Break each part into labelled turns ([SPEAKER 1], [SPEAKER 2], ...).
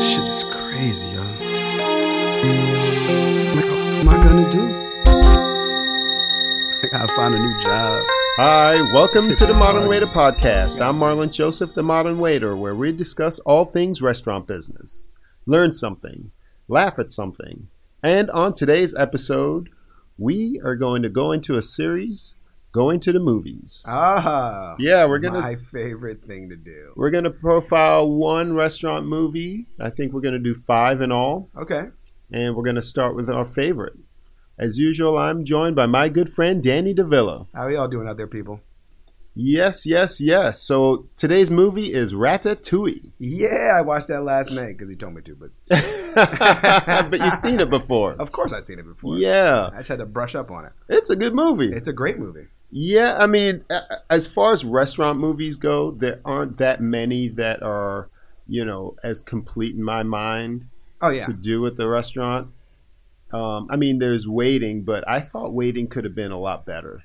[SPEAKER 1] Shit is crazy, yo. Like, what am I gonna do? I gotta find a new job.
[SPEAKER 2] Hi, welcome to the Modern. Waiter Podcast. I'm Marlon Joseph, the Modern Waiter, where we discuss all things restaurant business, learn something, laugh at something. And on today's episode, we are going to go into a series going to the movies.
[SPEAKER 1] Ah,
[SPEAKER 2] yeah, we're gonna
[SPEAKER 1] my favorite thing to do.
[SPEAKER 2] we're gonna profile one restaurant movie. I think we're gonna do five in all,
[SPEAKER 1] Okay.
[SPEAKER 2] and we're gonna start with our favorite. As usual, I'm joined by my good friend Danny DeVilla.
[SPEAKER 1] How are y'all doing out there, people?
[SPEAKER 2] Yes, yes, yes. So today's movie is Ratatouille.
[SPEAKER 1] Yeah, I watched that last night because he told me to, but
[SPEAKER 2] but you've seen it before.
[SPEAKER 1] of course I've seen it before.
[SPEAKER 2] Yeah,
[SPEAKER 1] I just had to brush up on it.
[SPEAKER 2] it's a good movie.
[SPEAKER 1] It's a great movie.
[SPEAKER 2] Yeah, I mean, as far as restaurant movies go, there aren't that many that are, you know, as complete in my mind
[SPEAKER 1] Oh yeah,
[SPEAKER 2] to do with the restaurant. Um, I mean, there's waiting, but I thought waiting could have been a lot better.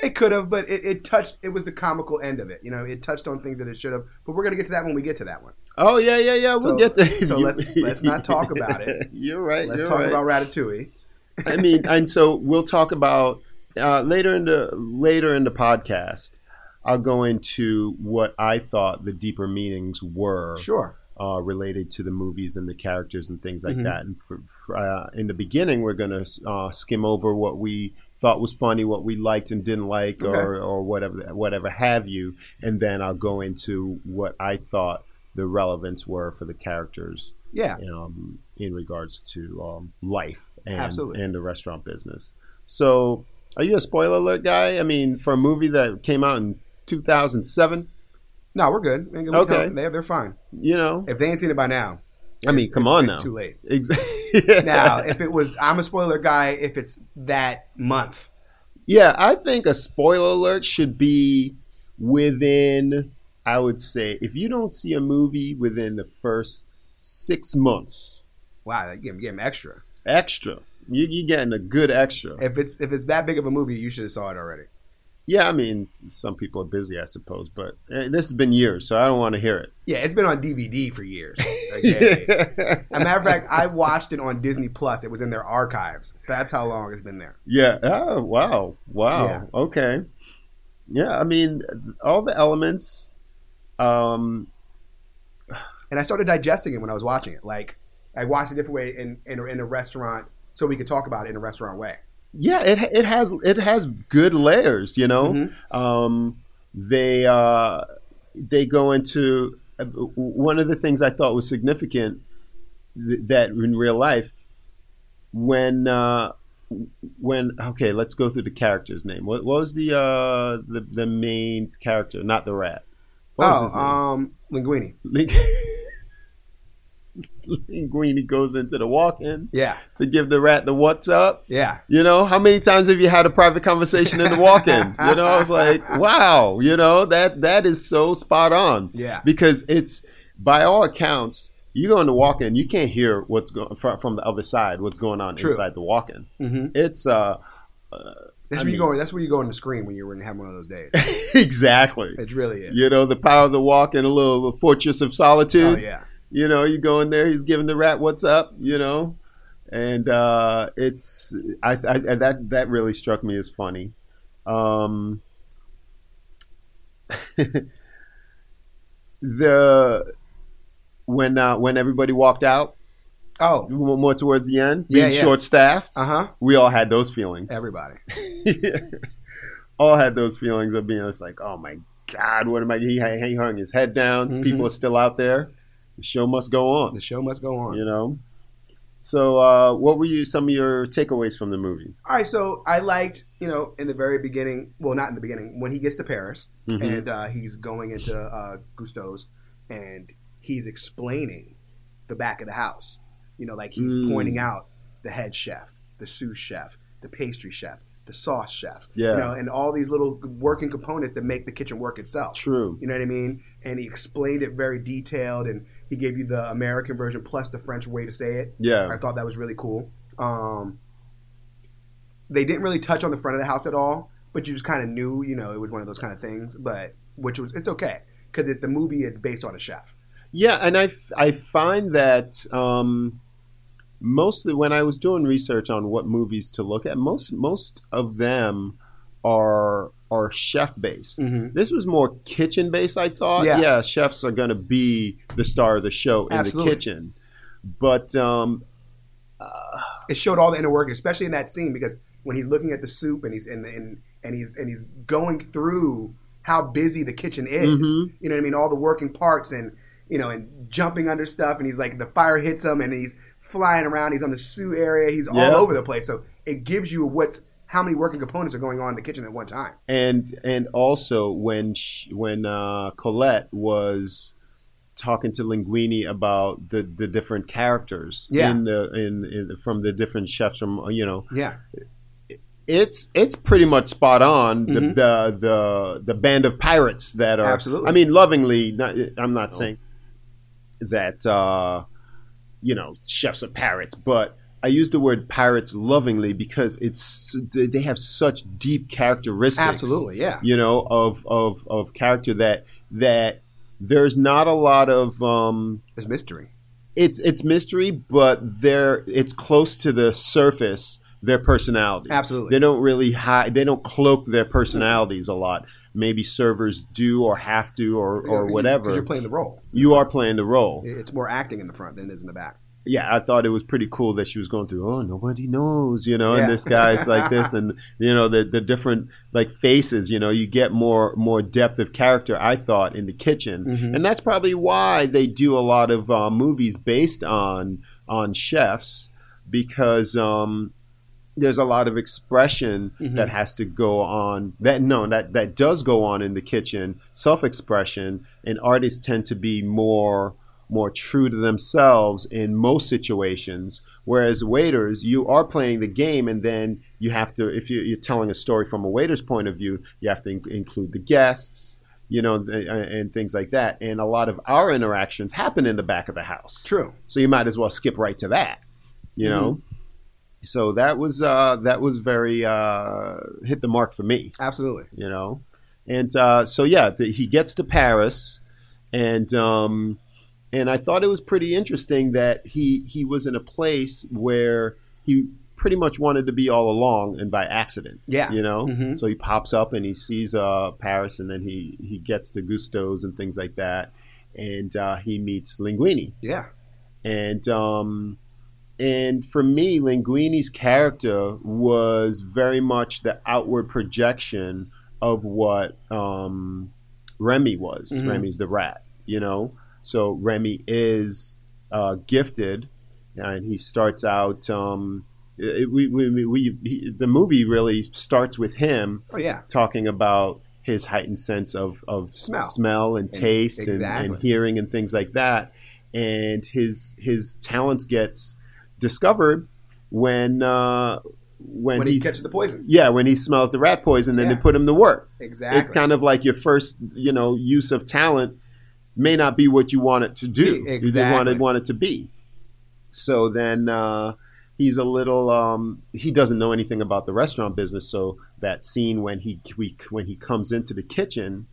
[SPEAKER 1] it could have, but it, it touched. It was the comical end of it. You know, it touched on things that it should have. But we're gonna get to that when we get to that one.
[SPEAKER 2] Oh yeah, yeah, yeah.
[SPEAKER 1] So-
[SPEAKER 2] we'll get there.
[SPEAKER 1] so let's- let's not talk about it.
[SPEAKER 2] You're right.
[SPEAKER 1] Let's
[SPEAKER 2] you're
[SPEAKER 1] talk
[SPEAKER 2] right.
[SPEAKER 1] about Ratatouille.
[SPEAKER 2] I mean, and so we'll talk about uh, later in the later in the podcast. I'll go into what I thought the deeper meanings were
[SPEAKER 1] Sure.
[SPEAKER 2] uh, related to the movies and the characters and things like
[SPEAKER 1] Mhm.
[SPEAKER 2] that. And for, for, uh, in the beginning, we're going to uh, skim over what we thought was funny, what we liked and didn't like,
[SPEAKER 1] Okay.
[SPEAKER 2] or, or whatever, whatever have you. And then I'll go into what I thought the relevance were for the characters
[SPEAKER 1] Yeah.
[SPEAKER 2] um, in regards to um, life and,
[SPEAKER 1] Absolutely.
[SPEAKER 2] and the restaurant business. So, are you a spoiler alert guy? I mean, for a movie that came out in 2007,
[SPEAKER 1] No, we're good. We
[SPEAKER 2] Okay.
[SPEAKER 1] They're, they're fine.
[SPEAKER 2] you know,
[SPEAKER 1] If they ain't seen it by now,
[SPEAKER 2] I mean, come
[SPEAKER 1] it's-
[SPEAKER 2] on
[SPEAKER 1] it's
[SPEAKER 2] now.
[SPEAKER 1] Too late.
[SPEAKER 2] exactly.
[SPEAKER 1] Now, if it was, I'm a spoiler guy. If it's that month,
[SPEAKER 2] yeah, I think a spoiler alert should be within. I would say if you don't see a movie within the first six months,
[SPEAKER 1] wow, you give, give him extra.
[SPEAKER 2] extra, you, you're getting a good extra.
[SPEAKER 1] If it's if it's that big of a movie, you should have saw it already.
[SPEAKER 2] Yeah, I mean, some people are busy, I suppose, but this has been years, so I don't want to hear it.
[SPEAKER 1] Yeah, it's been on DVD for years. Okay. As a matter of fact, I watched it on Disney Plus. It was in their archives. That's how long it's been there.
[SPEAKER 2] yeah. Oh, wow. Wow.
[SPEAKER 1] Yeah.
[SPEAKER 2] Okay. Yeah, I mean, all the elements. Um,
[SPEAKER 1] And I started digesting it when I was watching it. Like I watched it different way in in in a restaurant, so we could talk about it in a restaurant way.
[SPEAKER 2] yeah, it it has it has good layers. You know,
[SPEAKER 1] Mhm.
[SPEAKER 2] um, they uh, they go into uh, one of the things I thought was significant th- that in real life when uh, when okay, let's go through the character's name. What, what was the uh, the the main character? Not the rat. What was
[SPEAKER 1] Oh,
[SPEAKER 2] his name?
[SPEAKER 1] um, Linguini.
[SPEAKER 2] Link- Linguini goes into the walk-in
[SPEAKER 1] Yeah,
[SPEAKER 2] to give the rat the what's up.
[SPEAKER 1] yeah.
[SPEAKER 2] You know, how many times have you had a private conversation in the walk-in? You know, I was like, wow, you know, that that is so spot on.
[SPEAKER 1] Yeah.
[SPEAKER 2] Because it's by all accounts, you go in the walk-in, you can't hear what's going from, from the other side, what's going on
[SPEAKER 1] True.
[SPEAKER 2] inside the walk-in.
[SPEAKER 1] Mm-hmm.
[SPEAKER 2] It's uh
[SPEAKER 1] That's
[SPEAKER 2] I
[SPEAKER 1] where you
[SPEAKER 2] mean-
[SPEAKER 1] go. That's where you go on the screen when you're in have one of those days.
[SPEAKER 2] exactly.
[SPEAKER 1] It really is.
[SPEAKER 2] You know, the power of the walk-in, a little fortress of solitude.
[SPEAKER 1] Oh yeah.
[SPEAKER 2] You know, you go in there, he's giving the rat what's up, you know, and uh, it's I, I and that that really struck me as funny. Um, the when uh, when everybody walked out,
[SPEAKER 1] Oh,
[SPEAKER 2] more towards the end,
[SPEAKER 1] Yeah,
[SPEAKER 2] being
[SPEAKER 1] yeah.
[SPEAKER 2] short staffed,
[SPEAKER 1] uh huh.
[SPEAKER 2] we all had those feelings.
[SPEAKER 1] Everybody.
[SPEAKER 2] all had those feelings of being just like, oh my god, what am I? He, he hung his head down.
[SPEAKER 1] Mhm.
[SPEAKER 2] People are still out there. The show must go on.
[SPEAKER 1] The show must go on.
[SPEAKER 2] you know. So, uh, what were you some of your takeaways from the movie?
[SPEAKER 1] All right, so I liked, you know, in the very beginning, well, not in the beginning, when he gets to Paris
[SPEAKER 2] Mhm.
[SPEAKER 1] and uh, he's going into uh, Gusteau's and he's explaining the back of the house. You know, like he's
[SPEAKER 2] Mm.
[SPEAKER 1] pointing out the head chef, the sous chef, the pastry chef, the sauce chef.
[SPEAKER 2] Yeah.
[SPEAKER 1] You know, and all these little working components that make the kitchen work itself.
[SPEAKER 2] True.
[SPEAKER 1] You know what I mean? And he explained it very detailed and he gave you the American version plus the French way to say it.
[SPEAKER 2] Yeah.
[SPEAKER 1] I thought that was really cool. Um, they didn't really touch on the front of the house at all, but you just kind of knew, you know, it was one of those kind of things. But which was it's okay because the movie it's based on a chef.
[SPEAKER 2] Yeah, and I, f- I find that um, mostly when I was doing research on what movies to look at, most most of them are are chef based.
[SPEAKER 1] Mhm.
[SPEAKER 2] This was more kitchen based. I thought,
[SPEAKER 1] Yeah.
[SPEAKER 2] yeah, chefs are going to be the star of the show in
[SPEAKER 1] Absolutely.
[SPEAKER 2] the kitchen, but um,
[SPEAKER 1] it showed all the inner work, especially in that scene because when he's looking at the soup and he's and and, and he's and he's going through how busy the kitchen is.
[SPEAKER 2] Mhm.
[SPEAKER 1] You know what I mean? All the working parts and you know and jumping under stuff and he's like the fire hits him and he's flying around. He's on the sous area. He's
[SPEAKER 2] Yeah.
[SPEAKER 1] all over the place. So it gives you what's how many working components are going on in the kitchen at one time.
[SPEAKER 2] and and also when sh when uh, Colette was talking to Linguini about the, the different characters
[SPEAKER 1] Yeah.
[SPEAKER 2] in the in, in from the different chefs from you know
[SPEAKER 1] Yeah,
[SPEAKER 2] it's it's pretty much spot on the,
[SPEAKER 1] Mhm.
[SPEAKER 2] the the the band of pirates that are
[SPEAKER 1] Absolutely.
[SPEAKER 2] I mean lovingly not, I'm not saying that uh, you know chefs are pirates but I use the word pirates lovingly because it's they have such deep characteristics
[SPEAKER 1] absolutely. Yeah,
[SPEAKER 2] you know of of of character that that there's not a lot of um
[SPEAKER 1] there's mystery.
[SPEAKER 2] it's it's mystery but they're it's close to the surface their personality
[SPEAKER 1] Absolutely.
[SPEAKER 2] they don't really hide they don't cloak their personalities a lot maybe servers do or have to or or whatever
[SPEAKER 1] You're playing the role.
[SPEAKER 2] you are playing the role
[SPEAKER 1] It's more acting in the front than it is in the back.
[SPEAKER 2] Yeah, I thought it was pretty cool that she was going through. Oh, nobody knows, you know,
[SPEAKER 1] Yeah.
[SPEAKER 2] and this guy's like this, and you know the the different like faces. You know, you get more more depth of character. I thought in the kitchen,
[SPEAKER 1] Mhm.
[SPEAKER 2] and that's probably why they do a lot of uh, movies based on on chefs because um, there's a lot of expression
[SPEAKER 1] Mhm.
[SPEAKER 2] that has to go on. That no, that that does go on in the kitchen, self expression, and artists tend to be more more true to themselves in most situations. Whereas waiters, you are playing the game, and then you have to, if you- you're telling a story from a waiter's point of view, you have to in- include the guests, you know, th- and things like that. And a lot of our interactions happen in the back of the house,
[SPEAKER 1] True.
[SPEAKER 2] so you might as well skip right to that, you know. So that was uh, that was very uh, hit the mark for me
[SPEAKER 1] Absolutely.
[SPEAKER 2] you know and uh, so yeah the, he gets to paris and um, and i thought it was pretty interesting that he he was in a place where he pretty much wanted to be all along and by accident
[SPEAKER 1] Yeah.
[SPEAKER 2] you know
[SPEAKER 1] Mhm.
[SPEAKER 2] so he pops up and he sees uh, paris and then he he gets to Gusteau's and things like that and uh, he meets linguini
[SPEAKER 1] Yeah.
[SPEAKER 2] and um, and for me, Linguini's character was very much the outward projection of what um, Remy was.
[SPEAKER 1] Mhm.
[SPEAKER 2] Remy's the rat, you know. So Remy is uh, gifted, and he starts out. Um, it, we, we, we, he, the movie really starts with him
[SPEAKER 1] Oh yeah.
[SPEAKER 2] talking about his heightened sense of, of
[SPEAKER 1] Smell.
[SPEAKER 2] smell and taste and,
[SPEAKER 1] exactly.
[SPEAKER 2] and hearing and things like that. And his his talents gets discovered when uh, when,
[SPEAKER 1] When he catches the poison.
[SPEAKER 2] yeah when he smells the rat poison then
[SPEAKER 1] Yeah.
[SPEAKER 2] they put him to work.
[SPEAKER 1] Exactly.
[SPEAKER 2] It's kind of like your first you know use of talent may not be what you want it to do.
[SPEAKER 1] Exactly.
[SPEAKER 2] Want it want it to be. So then uh, he's a little um, he doesn't know anything about the restaurant business. So that scene when he we, when he comes into the kitchen,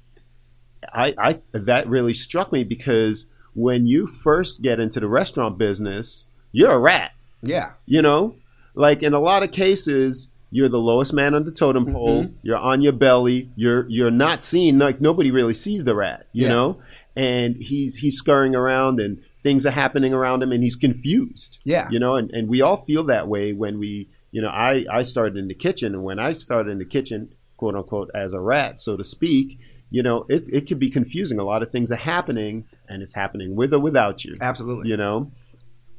[SPEAKER 2] I, I that really struck me because when you first get into the restaurant business, you're a rat.
[SPEAKER 1] yeah.
[SPEAKER 2] You know, like in a lot of cases, you're the lowest man on the totem pole.
[SPEAKER 1] Mhm.
[SPEAKER 2] You're on your belly. You're you're not seen. Like nobody really sees the rat. You
[SPEAKER 1] Yeah.
[SPEAKER 2] know, and he's he's scurrying around and things are happening around him and he's confused.
[SPEAKER 1] Yeah.
[SPEAKER 2] You know, and, and we all feel that way when we, you know, I I started in the kitchen and when I started in the kitchen, quote unquote, as a rat, so to speak. You know, it, it could be confusing. A lot of things are happening, and it's happening with or without you.
[SPEAKER 1] Absolutely.
[SPEAKER 2] You know,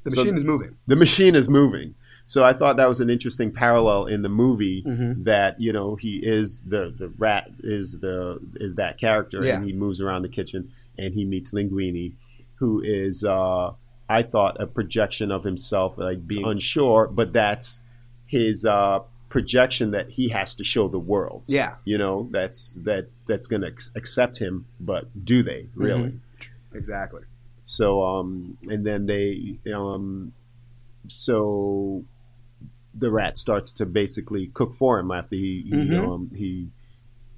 [SPEAKER 1] the
[SPEAKER 2] so-
[SPEAKER 1] machine is moving.
[SPEAKER 2] the machine is moving. So I thought that was an interesting parallel in the movie
[SPEAKER 1] Mhm.
[SPEAKER 2] that you know he is the the rat is the is that character
[SPEAKER 1] Yeah.
[SPEAKER 2] and he moves around the kitchen and he meets Linguini, who is uh, I thought a projection of himself like being unsure, but that's his uh, projection that he has to show the world.
[SPEAKER 1] Yeah.
[SPEAKER 2] You know that's that that's going to ex- accept him, but do they really?
[SPEAKER 1] Mm-hmm. Exactly.
[SPEAKER 2] So um, and then they um, so the rat starts to basically cook for him after he he
[SPEAKER 1] Mhm.
[SPEAKER 2] um, he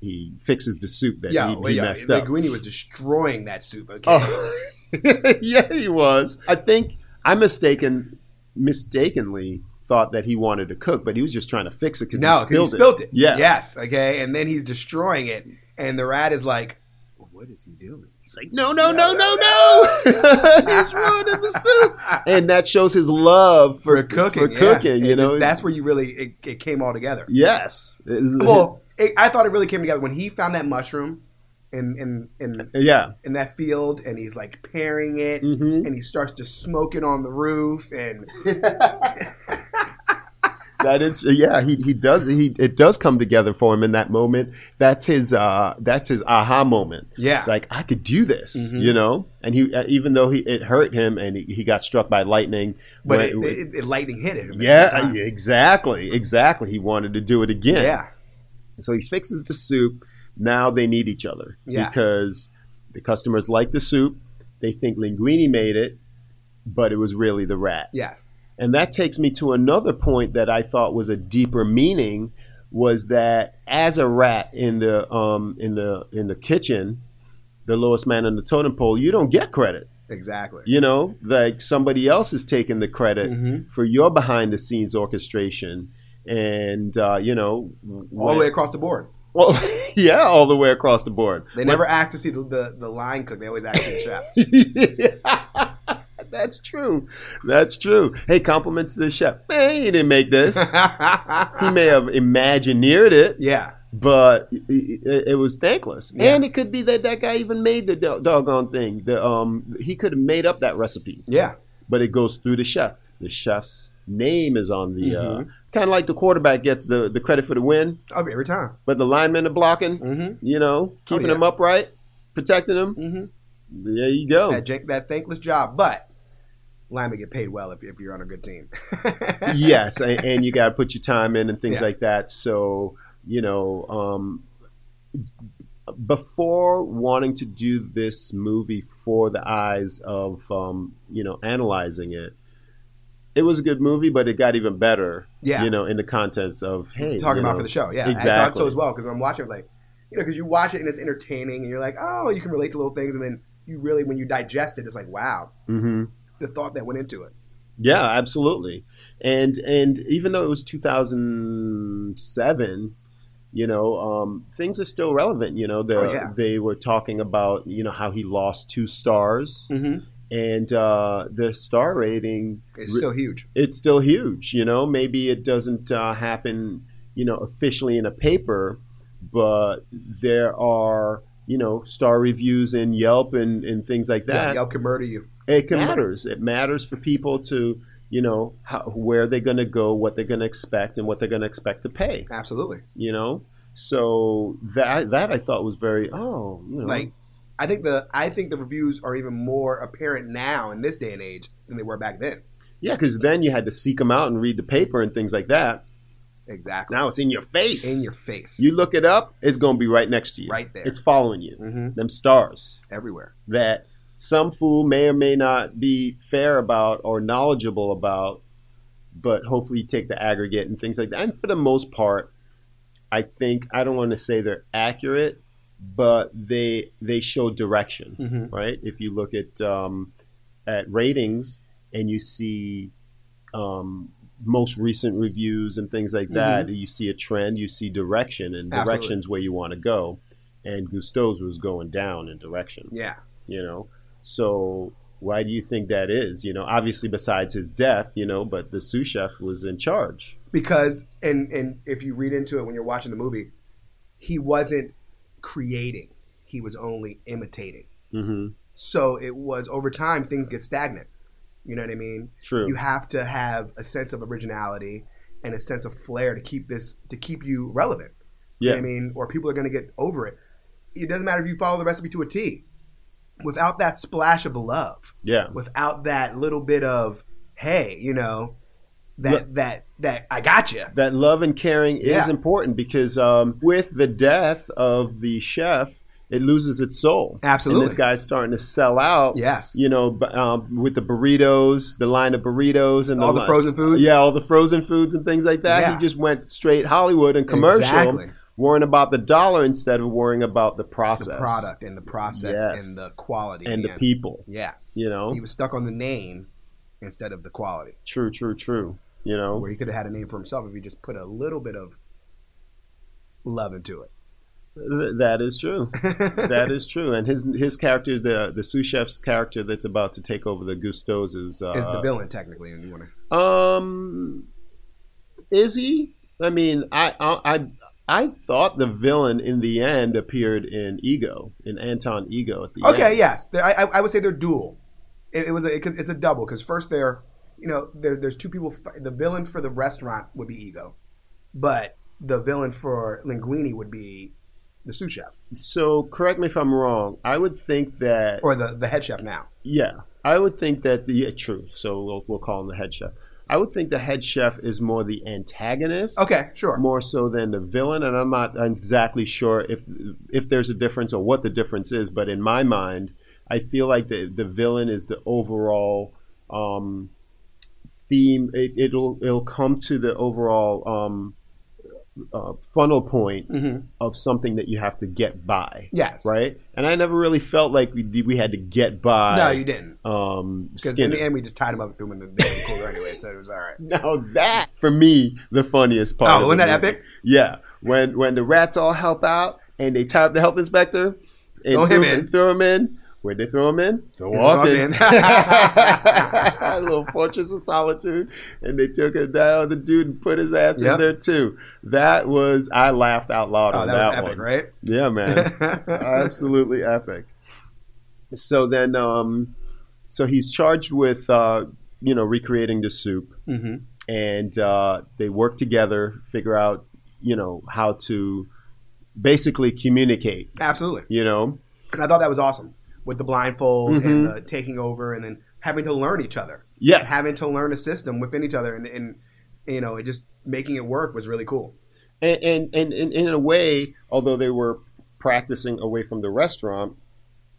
[SPEAKER 2] he fixes the soup that
[SPEAKER 1] yeah.
[SPEAKER 2] he,
[SPEAKER 1] well,
[SPEAKER 2] he
[SPEAKER 1] yeah.
[SPEAKER 2] messed up.
[SPEAKER 1] Linguini was destroying that soup. Okay.
[SPEAKER 2] Oh. yeah, he was. I think I mistaken mistakenly thought that he wanted to cook, but he was just trying to fix it because
[SPEAKER 1] No,
[SPEAKER 2] he spilled,
[SPEAKER 1] he spilled it.
[SPEAKER 2] Yeah.
[SPEAKER 1] Yes. Okay. And then he's destroying it, and the rat is like, "What is he doing?"
[SPEAKER 2] He's like, no, no, no, no, no. He's ruining the soup, and that shows his love for,
[SPEAKER 1] For cooking,
[SPEAKER 2] For cooking,
[SPEAKER 1] It
[SPEAKER 2] you know.
[SPEAKER 1] just- that's where you really it, it came all together.
[SPEAKER 2] yes.
[SPEAKER 1] Well, it, I thought it really came together when he found that mushroom in in in
[SPEAKER 2] yeah.
[SPEAKER 1] in that field, and he's like paring it,
[SPEAKER 2] hmm
[SPEAKER 1] and he starts to smoke it on the roof, and
[SPEAKER 2] That is, yeah, he, he does he it does come together for him in that moment. That's his uh that's his aha moment.
[SPEAKER 1] yeah,
[SPEAKER 2] It's like I could do this,
[SPEAKER 1] Mhm.
[SPEAKER 2] you know. And he uh, even though he it hurt him and he, he got struck by lightning,
[SPEAKER 1] but
[SPEAKER 2] when-
[SPEAKER 1] it, it, it lightning hit it.
[SPEAKER 2] yeah, exactly, exactly. He wanted to do it again.
[SPEAKER 1] yeah,
[SPEAKER 2] So he fixes the soup. Now they need each other
[SPEAKER 1] Yeah.
[SPEAKER 2] because the customers like the soup. They think Linguini made it, but it was really the rat.
[SPEAKER 1] yes,
[SPEAKER 2] And that takes me to another point that I thought was a deeper meaning was that as a rat in the um, in the in the kitchen, the lowest man on the totem pole, you don't get credit.
[SPEAKER 1] exactly.
[SPEAKER 2] You know, like somebody else is taking the credit
[SPEAKER 1] Mhm.
[SPEAKER 2] for your behind the scenes orchestration, and uh, you know,
[SPEAKER 1] All the way across the board.
[SPEAKER 2] well, yeah, all the way across the board.
[SPEAKER 1] They never ask to see the, the, the line cook. They always ask the chef.
[SPEAKER 2] That's true. That's true. Hey, compliments to the chef. Man, he didn't make this. he may have imagineered it,
[SPEAKER 1] yeah,
[SPEAKER 2] but it, was thankless.
[SPEAKER 1] Yeah.
[SPEAKER 2] And it could be that that guy even made the do- doggone thing. The um, he could have made up that recipe,
[SPEAKER 1] yeah,
[SPEAKER 2] but it goes through the chef. The chef's name is on the uh,
[SPEAKER 1] Mhm.
[SPEAKER 2] Kind of like the quarterback gets the, the credit for the win,
[SPEAKER 1] oh, every time.
[SPEAKER 2] but the linemen are blocking.
[SPEAKER 1] Mm-hmm.
[SPEAKER 2] You know, keeping
[SPEAKER 1] yeah.
[SPEAKER 2] them upright, protecting them.
[SPEAKER 1] Mm-hmm.
[SPEAKER 2] There you go.
[SPEAKER 1] That jank, that thankless job, but linemen get paid well if, if you're on a good team.
[SPEAKER 2] yes, and, and you got to put your time in and things
[SPEAKER 1] Yeah.
[SPEAKER 2] like that. So you know, um, before wanting to do this movie for the eyes of um, you know analyzing it, it was a good movie, but it got even better.
[SPEAKER 1] Yeah.
[SPEAKER 2] you know, in the contents of hey,
[SPEAKER 1] talking about
[SPEAKER 2] know,
[SPEAKER 1] for the show. Yeah, I thought
[SPEAKER 2] exactly.
[SPEAKER 1] so as well because I'm watching. I was like, you know, because you watch it and it's entertaining, and you're like, oh, you can relate to little things, and then you really, when you digest it, it's like, wow,
[SPEAKER 2] hmm
[SPEAKER 1] the thought that went into it.
[SPEAKER 2] Yeah, absolutely. And and even though it was 2007, you know, um, things are still relevant. You know, the,
[SPEAKER 1] Oh, yeah.
[SPEAKER 2] they were talking about you know how he lost two stars,
[SPEAKER 1] Mm-hmm.
[SPEAKER 2] And uh, the star rating
[SPEAKER 1] It's still huge.
[SPEAKER 2] it's still huge. You know, maybe it doesn't uh, happen, you know, officially in a paper, but there are you know star reviews in Yelp and, and things like
[SPEAKER 1] Yeah,
[SPEAKER 2] that.
[SPEAKER 1] Yelp can murder you.
[SPEAKER 2] It matters. It matters for people to you know how, where they're going to go, what they're going to expect, and what they're going to expect to pay.
[SPEAKER 1] Absolutely.
[SPEAKER 2] You know, so that that I thought was very oh you know
[SPEAKER 1] Like, I think the I think the reviews are even more apparent now in this day and age than they were back then.
[SPEAKER 2] yeah because then you had to seek them out and read the paper and things like that.
[SPEAKER 1] Exactly.
[SPEAKER 2] Now it's in your face.
[SPEAKER 1] in your face,
[SPEAKER 2] You look it up, it's going to be right next to you.
[SPEAKER 1] right there,
[SPEAKER 2] It's following you.
[SPEAKER 1] hmm
[SPEAKER 2] Them stars
[SPEAKER 1] everywhere.
[SPEAKER 2] that some fool may or may not be fair about or knowledgeable about, but hopefully take the aggregate and things like that. And for the most part, I think I don't want to say they're accurate, but they they show direction,
[SPEAKER 1] Mm-hmm.
[SPEAKER 2] right? If you look at um, at ratings and you see um, most recent reviews and things like that, you see a trend, you see direction, and
[SPEAKER 1] Mm-hmm. Absolutely.
[SPEAKER 2] directions where you want to go. And Gusteau's was going down in direction
[SPEAKER 1] Yeah.
[SPEAKER 2] you know so why do you think that is you know obviously besides his death you know but the sous chef was in charge
[SPEAKER 1] because and and if you read into it when you're watching the movie, he wasn't creating; he was only imitating.
[SPEAKER 2] mm-hmm.
[SPEAKER 1] So it was over time things get stagnant. You know what I mean?
[SPEAKER 2] true
[SPEAKER 1] You have to have a sense of originality and a sense of flair to keep this to keep you relevant. You know
[SPEAKER 2] yeah
[SPEAKER 1] what I mean? Or people are going to get over it. It doesn't matter if you follow the recipe to a T. Without that splash of love,
[SPEAKER 2] yeah
[SPEAKER 1] without that little bit of hey, you know, that that that I got you.
[SPEAKER 2] that love and caring is important because um, with the death of the chef it loses its soul
[SPEAKER 1] Absolutely.
[SPEAKER 2] and this guy's starting to sell out
[SPEAKER 1] Yes.
[SPEAKER 2] you know um, with the burritos the line of burritos and
[SPEAKER 1] All the
[SPEAKER 2] li-
[SPEAKER 1] frozen foods.
[SPEAKER 2] yeah all the frozen foods and things like that
[SPEAKER 1] Yeah.
[SPEAKER 2] he just went straight hollywood and commercial
[SPEAKER 1] Exactly.
[SPEAKER 2] worrying about the dollar instead of worrying about the process,
[SPEAKER 1] the product and the process
[SPEAKER 2] Yes.
[SPEAKER 1] and the quality
[SPEAKER 2] and the people.
[SPEAKER 1] Yeah,
[SPEAKER 2] You know,
[SPEAKER 1] he was stuck on the name instead of the quality.
[SPEAKER 2] true, true, true. You know,
[SPEAKER 1] Where he could have had a name for himself if he just put a little bit of love into it.
[SPEAKER 2] Th- that is true. that is true. And his his character is the the sous chef's character that's about to take over the Gusteau's is uh,
[SPEAKER 1] is the villain technically, want to
[SPEAKER 2] Um, is he? I mean, I, I I I thought the villain in the end appeared in Ego, in Anton Ego at the
[SPEAKER 1] Okay,
[SPEAKER 2] end.
[SPEAKER 1] Okay, yes, I, I I would say they're dual. It, it was a, it, it's a double because first they're you know there, there's two people. The villain for the restaurant would be Ego, but the villain for Linguini would be the sous chef
[SPEAKER 2] So correct me if I'm wrong. I would think that
[SPEAKER 1] or the the head chef now.
[SPEAKER 2] yeah, I would think that the yeah, true. So we'll we'll call him the head chef. I would think the head chef is more the antagonist.
[SPEAKER 1] Okay, sure.
[SPEAKER 2] more so than the villain, and I'm not exactly sure if if there's a difference or what the difference is. But in my mind, I feel like the the villain is the overall um, theme. It, it'll it'll come to the overall um, uh, funnel point
[SPEAKER 1] Mhm.
[SPEAKER 2] of something that you have to get by.
[SPEAKER 1] Yes.
[SPEAKER 2] Right, and I never really felt like we we had to get by.
[SPEAKER 1] No, you didn't.
[SPEAKER 2] Um,
[SPEAKER 1] Because in the end, we just tied him up and threw him in the, the cooler anyway, so it was all right.
[SPEAKER 2] Now that for me the funniest part.
[SPEAKER 1] Oh, wasn't that
[SPEAKER 2] movie.
[SPEAKER 1] epic?
[SPEAKER 2] Yeah, when when the rats all help out and they tie up the health inspector and
[SPEAKER 1] Throw him in.
[SPEAKER 2] Throw him in. Where'd they throw him in? The walk-in. A little fortress of solitude, and they took it down. The dude and put his ass
[SPEAKER 1] Yep.
[SPEAKER 2] in there too. That was I laughed out loud
[SPEAKER 1] Oh,
[SPEAKER 2] on
[SPEAKER 1] that was
[SPEAKER 2] that
[SPEAKER 1] epic,
[SPEAKER 2] one.
[SPEAKER 1] right?
[SPEAKER 2] Yeah, man, absolutely epic. So then, um, so he's charged with uh, you know recreating the soup
[SPEAKER 1] hmm
[SPEAKER 2] and uh, they work together, figure out, you know, how to basically communicate.
[SPEAKER 1] Absolutely.
[SPEAKER 2] You know,
[SPEAKER 1] And I thought that was awesome with the blindfold
[SPEAKER 2] Mhm.
[SPEAKER 1] and the taking over, and then having to learn each other,
[SPEAKER 2] Yeah,
[SPEAKER 1] having to learn a system within each other, and, and you know, it just making it work was really cool.
[SPEAKER 2] and, and, and, and in a way, although they were practicing away from the restaurant,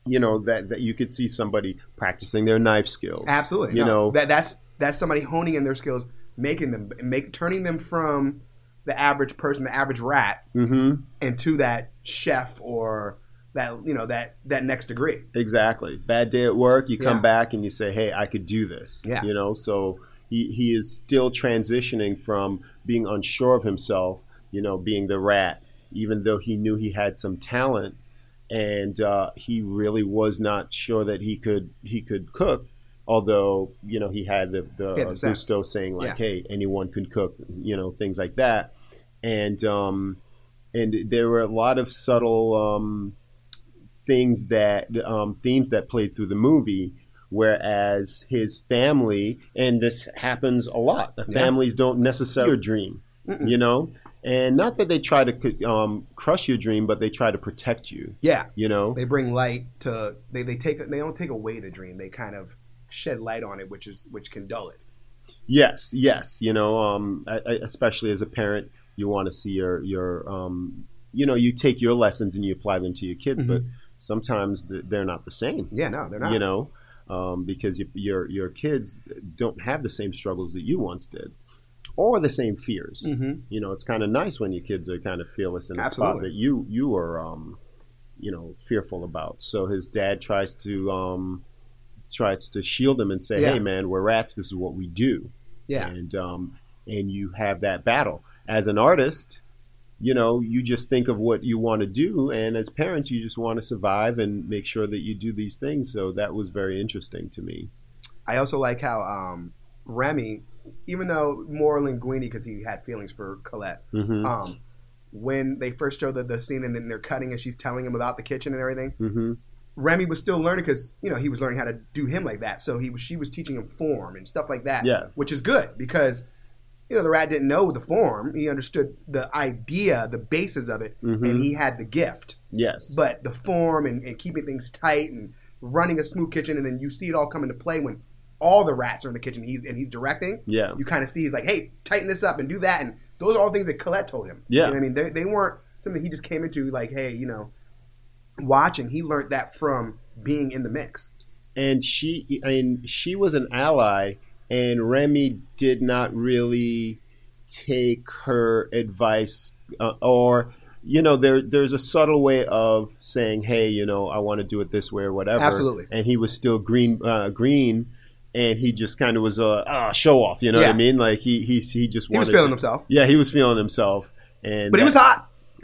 [SPEAKER 2] you know that, that you could see somebody practicing their knife skills.
[SPEAKER 1] Absolutely,
[SPEAKER 2] You
[SPEAKER 1] No,
[SPEAKER 2] know,
[SPEAKER 1] that that's that's somebody honing in their skills, making them make turning them from the average person, the average rat,
[SPEAKER 2] hmm
[SPEAKER 1] into that chef or that you know that that next degree.
[SPEAKER 2] Exactly. Bad day at work, you come
[SPEAKER 1] Yeah.
[SPEAKER 2] back and you say, "Hey, I could do this."
[SPEAKER 1] Yeah.
[SPEAKER 2] You know, so he he is still transitioning from being unsure of himself, you know, being the rat, even though he knew he had some talent, and uh, he really was not sure that he could he could cook. Although you know he had the the,
[SPEAKER 1] the.
[SPEAKER 2] Gusteau saying like,
[SPEAKER 1] Yeah.
[SPEAKER 2] "Hey, anyone can cook," you know, things like that, and um, and there were a lot of subtle um, things that um, themes that played through the movie. Whereas his family, and this happens a lot, the
[SPEAKER 1] Yeah.
[SPEAKER 2] families don't necessarily your dream,
[SPEAKER 1] Mm-mm.
[SPEAKER 2] you know, and not that they try to um, crush your dream, but they try to protect you,
[SPEAKER 1] Yeah,
[SPEAKER 2] you know.
[SPEAKER 1] they bring light to they they take they don't take away the dream. They kind of shed light on it, which is which can dull it.
[SPEAKER 2] Yes, yes. You know, um, I, I, especially as a parent, you want to see your your um, you know, you take your lessons and you apply them to your kids,
[SPEAKER 1] Mhm.
[SPEAKER 2] but sometimes they're not the same.
[SPEAKER 1] Yeah, no, they're not.
[SPEAKER 2] You know, um, because you, your your kids don't have the same struggles that you once did, or the same fears.
[SPEAKER 1] hmm
[SPEAKER 2] You know, it's kind of nice when your kids are kind of fearless in a spot that you you are, um, you know, fearful about. So his dad tries to um, tries to shield him and say,
[SPEAKER 1] Yeah.
[SPEAKER 2] "Hey, man, we're rats. This is what we do."
[SPEAKER 1] Yeah,
[SPEAKER 2] and um, and you have that battle as an artist. You know, you just think of what you want to do, and as parents, you just want to survive and make sure that you do these things. So that was very interesting to me.
[SPEAKER 1] I also like how um, Remy, even though more Linguini because he had feelings for Colette,
[SPEAKER 2] hmm
[SPEAKER 1] um, when they first show the, the scene and then they're cutting and she's telling him about the kitchen and everything,
[SPEAKER 2] hmm
[SPEAKER 1] Remy was still learning because you know he was learning how to do him like that. So he was she was teaching him form and stuff like that.
[SPEAKER 2] Yeah.
[SPEAKER 1] which is good because you know the rat didn't know the form. He understood the idea, the basis of it,
[SPEAKER 2] Mhm.
[SPEAKER 1] and he had the gift.
[SPEAKER 2] Yes,
[SPEAKER 1] But the form and, and keeping things tight and running a smooth kitchen, and then you see it all come into play when all the rats are in the kitchen. He's and he's directing.
[SPEAKER 2] yeah,
[SPEAKER 1] You kind of see he's like, hey, tighten this up and do that, and those are all things that Colette told him.
[SPEAKER 2] Yeah.
[SPEAKER 1] You know I mean, they, they weren't something he just came into like, hey, you know, watching. He learned that from being in the mix.
[SPEAKER 2] and she and she was an ally, and Remy did not really take her advice uh, or you know, there there's a subtle way of saying, "Hey, you know, I want to do it this way or whatever."
[SPEAKER 1] Absolutely.
[SPEAKER 2] And he was still green, uh, green, and he just kind of was a uh, show off. You know what I mean? Like he he he just
[SPEAKER 1] He was feeling
[SPEAKER 2] to-
[SPEAKER 1] himself,
[SPEAKER 2] Yeah, he was feeling himself, and
[SPEAKER 1] but he was hot.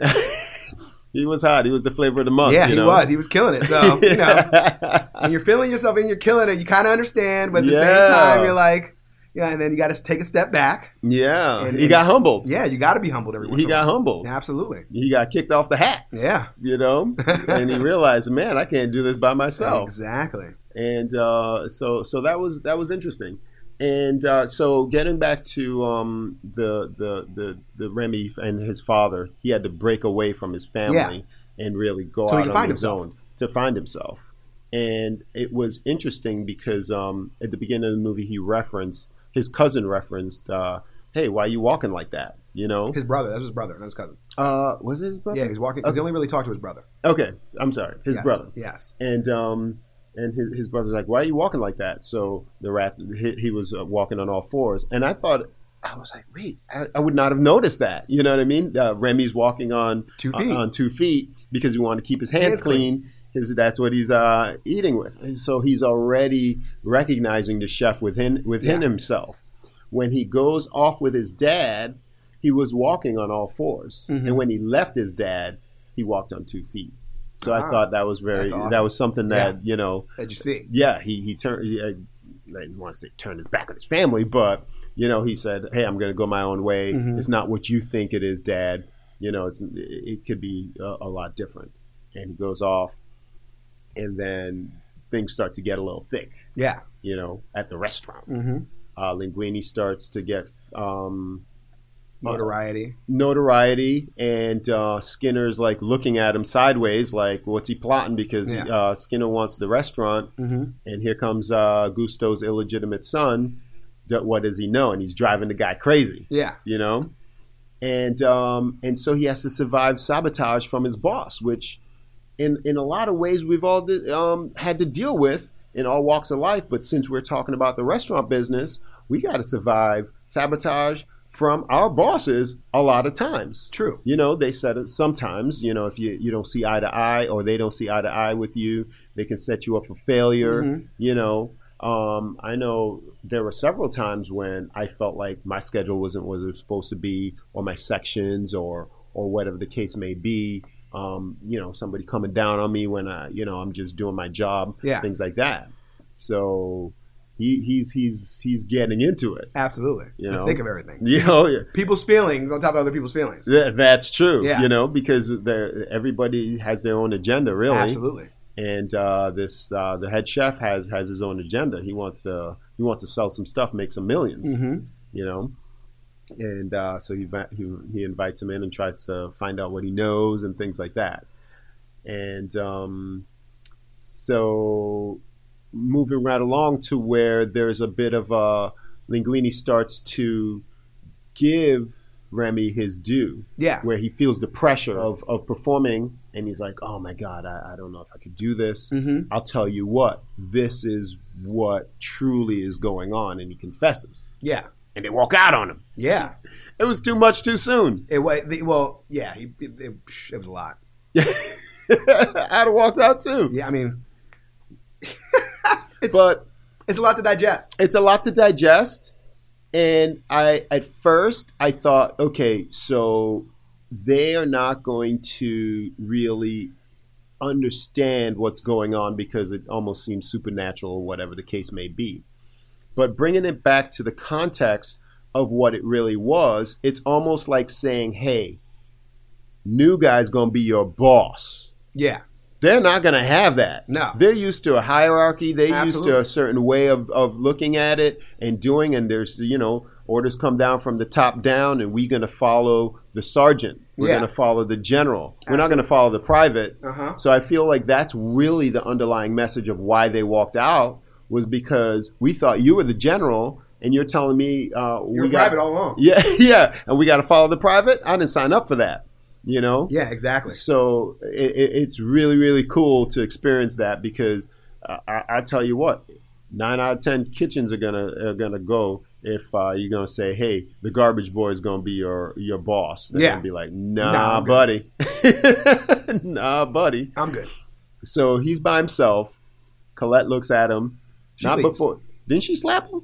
[SPEAKER 2] he was hot. He was the flavor of the month.
[SPEAKER 1] Yeah,
[SPEAKER 2] you
[SPEAKER 1] he
[SPEAKER 2] know?
[SPEAKER 1] was. He was killing it. So you know, when you're feeling yourself and you're killing it, you kind of understand, but at the same time, you're like, yeah, and then you got to take a step back.
[SPEAKER 2] yeah,
[SPEAKER 1] And-
[SPEAKER 2] he got humbled.
[SPEAKER 1] Yeah, you got to be humbled every once
[SPEAKER 2] he got humbled.
[SPEAKER 1] Absolutely.
[SPEAKER 2] He got kicked off the hat.
[SPEAKER 1] Yeah.
[SPEAKER 2] You know, and he realized, man, I can't do this by myself.
[SPEAKER 1] Exactly.
[SPEAKER 2] and uh, so so that was that was interesting. And uh, so getting back to um, the, the the the Remy and his father, he had to break away from his family and really go
[SPEAKER 1] So
[SPEAKER 2] out on his
[SPEAKER 1] himself.
[SPEAKER 2] own to find himself. And it was interesting because um, at the beginning of the movie, he referenced his cousin referenced, uh, "Hey, why are you walking like that?" You know,
[SPEAKER 1] His brother. That was his brother, not his cousin.
[SPEAKER 2] uh, was it his brother?
[SPEAKER 1] Yeah, he's walking because he only really talked to his brother.
[SPEAKER 2] Okay, I'm sorry, his
[SPEAKER 1] Yes.
[SPEAKER 2] brother.
[SPEAKER 1] Yes.
[SPEAKER 2] and um and his, his brother's like why are you walking like that? So the rat he, he was uh, walking on all fours. And i thought i was like wait i, I would not have noticed that. You know what i mean? Uh, remy's walking on
[SPEAKER 1] Two feet.
[SPEAKER 2] on, on two feet because he wanted to keep his hands,
[SPEAKER 1] Hands
[SPEAKER 2] clean. his, that's what he's uh, eating with. And so he's already recognizing the chef within within
[SPEAKER 1] Yeah.
[SPEAKER 2] himself. When he goes off with his dad he was walking on all 4s
[SPEAKER 1] Mhm.
[SPEAKER 2] and when he left his dad he walked on two feet so I thought that was very
[SPEAKER 1] awesome.
[SPEAKER 2] that was something that you know
[SPEAKER 1] Did you see?
[SPEAKER 2] yeah he he turned he, I, I didn't want to say turn his back on his family but you know he said hey I'm going to go my own way
[SPEAKER 1] Mhm.
[SPEAKER 2] it's not what you think it is dad you know it's it could be a, a lot different and he goes off and then things start to get a little thick
[SPEAKER 1] Yeah.
[SPEAKER 2] you know at the restaurant
[SPEAKER 1] Mm-hmm.
[SPEAKER 2] uh, Linguini starts to get um,
[SPEAKER 1] Notoriety.
[SPEAKER 2] notoriety, and uh, Skinner's like looking at him sideways, like what's he plotting? Because
[SPEAKER 1] Yeah.
[SPEAKER 2] uh, Skinner wants the restaurant,
[SPEAKER 1] Mm-hmm.
[SPEAKER 2] and here comes uh, Gusteau's illegitimate son. That what does he know? And he's driving the guy crazy,
[SPEAKER 1] Yeah.
[SPEAKER 2] you know. And um, and so he has to survive sabotage from his boss, which in in a lot of ways we've all um, had to deal with in all walks of life. But since we're talking about the restaurant business, we got to survive sabotage from our bosses a lot of times.
[SPEAKER 1] True.
[SPEAKER 2] You know, they said it sometimes, you know, if you, you don't see eye to eye or they don't see eye to eye with you, they can set you up for failure.
[SPEAKER 1] Mhm.
[SPEAKER 2] You know, um, I know there were several times when I felt like my schedule wasn't what it was supposed to be, or my sections, or or whatever the case may be. Um, you know, somebody coming down on me when I, you know, I'm just doing my job,
[SPEAKER 1] Yeah.
[SPEAKER 2] things like that. So he, he's he's he's getting into it.
[SPEAKER 1] Absolutely.
[SPEAKER 2] You know.
[SPEAKER 1] thick of everything.
[SPEAKER 2] You know, yeah.
[SPEAKER 1] People's feelings on top of other people's feelings.
[SPEAKER 2] Yeah, that's true.
[SPEAKER 1] Yeah.
[SPEAKER 2] You know, because the, everybody has their own agenda, really.
[SPEAKER 1] Absolutely.
[SPEAKER 2] And uh, this uh, the head chef has has his own agenda. He wants to he wants to sell some stuff, make some 1000000s
[SPEAKER 1] Mm-hmm.
[SPEAKER 2] You know. And uh, so he, he he invites him in and tries to find out what he knows and things like that. And um, so moving right along to where there's a bit of a Linguini starts to give Remy his due
[SPEAKER 1] Yeah.
[SPEAKER 2] where he feels the pressure of, of performing and he's like, oh my God, I, I don't know if I could do this.
[SPEAKER 1] Mm-hmm.
[SPEAKER 2] I'll tell you what, this is what truly is going on. And he confesses.
[SPEAKER 1] Yeah.
[SPEAKER 2] And they walk out on him.
[SPEAKER 1] Yeah.
[SPEAKER 2] It was too much too soon.
[SPEAKER 1] It was well. Yeah. He, it, it, it was a lot.
[SPEAKER 2] I'd have walked out too.
[SPEAKER 1] Yeah. I mean,
[SPEAKER 2] But
[SPEAKER 1] it's a lot to digest.
[SPEAKER 2] it's a lot to digest. And I, at first, I thought, okay, so they are not going to really understand what's going on because it almost seems supernatural or whatever the case may be. But bringing it back to the context of what it really was, it's almost like saying, hey, new guy's going to be your boss.
[SPEAKER 1] Yeah.
[SPEAKER 2] They're not going to have that.
[SPEAKER 1] No.
[SPEAKER 2] They're used to a hierarchy. They're used to a certain way of, of looking at it and doing. And there's, you know, orders come down from the top down, and we're going to follow the sergeant. We're
[SPEAKER 1] Yeah.
[SPEAKER 2] going to follow the general. We're not going to follow the private.
[SPEAKER 1] Uh huh.
[SPEAKER 2] So I feel like that's really the underlying message of why they walked out was because we thought you were the general, and you're telling me uh,
[SPEAKER 1] You're
[SPEAKER 2] we got,
[SPEAKER 1] private all along.
[SPEAKER 2] Yeah, yeah, and we got to follow the private. I didn't sign up for that. You know.
[SPEAKER 1] Yeah. Exactly.
[SPEAKER 2] So it, it, it's really, really cool to experience that because uh, I, I tell you what, nine out of ten kitchens are gonna are gonna go if uh, you're gonna say, "Hey, the garbage boy is gonna be your your boss," they're
[SPEAKER 1] Yeah.
[SPEAKER 2] gonna be like, "Nah,
[SPEAKER 1] Nah,
[SPEAKER 2] buddy, nah, buddy."
[SPEAKER 1] I'm good.
[SPEAKER 2] So he's by himself. Colette looks at him.
[SPEAKER 1] She
[SPEAKER 2] Not
[SPEAKER 1] leaves.
[SPEAKER 2] before. Didn't she slap him?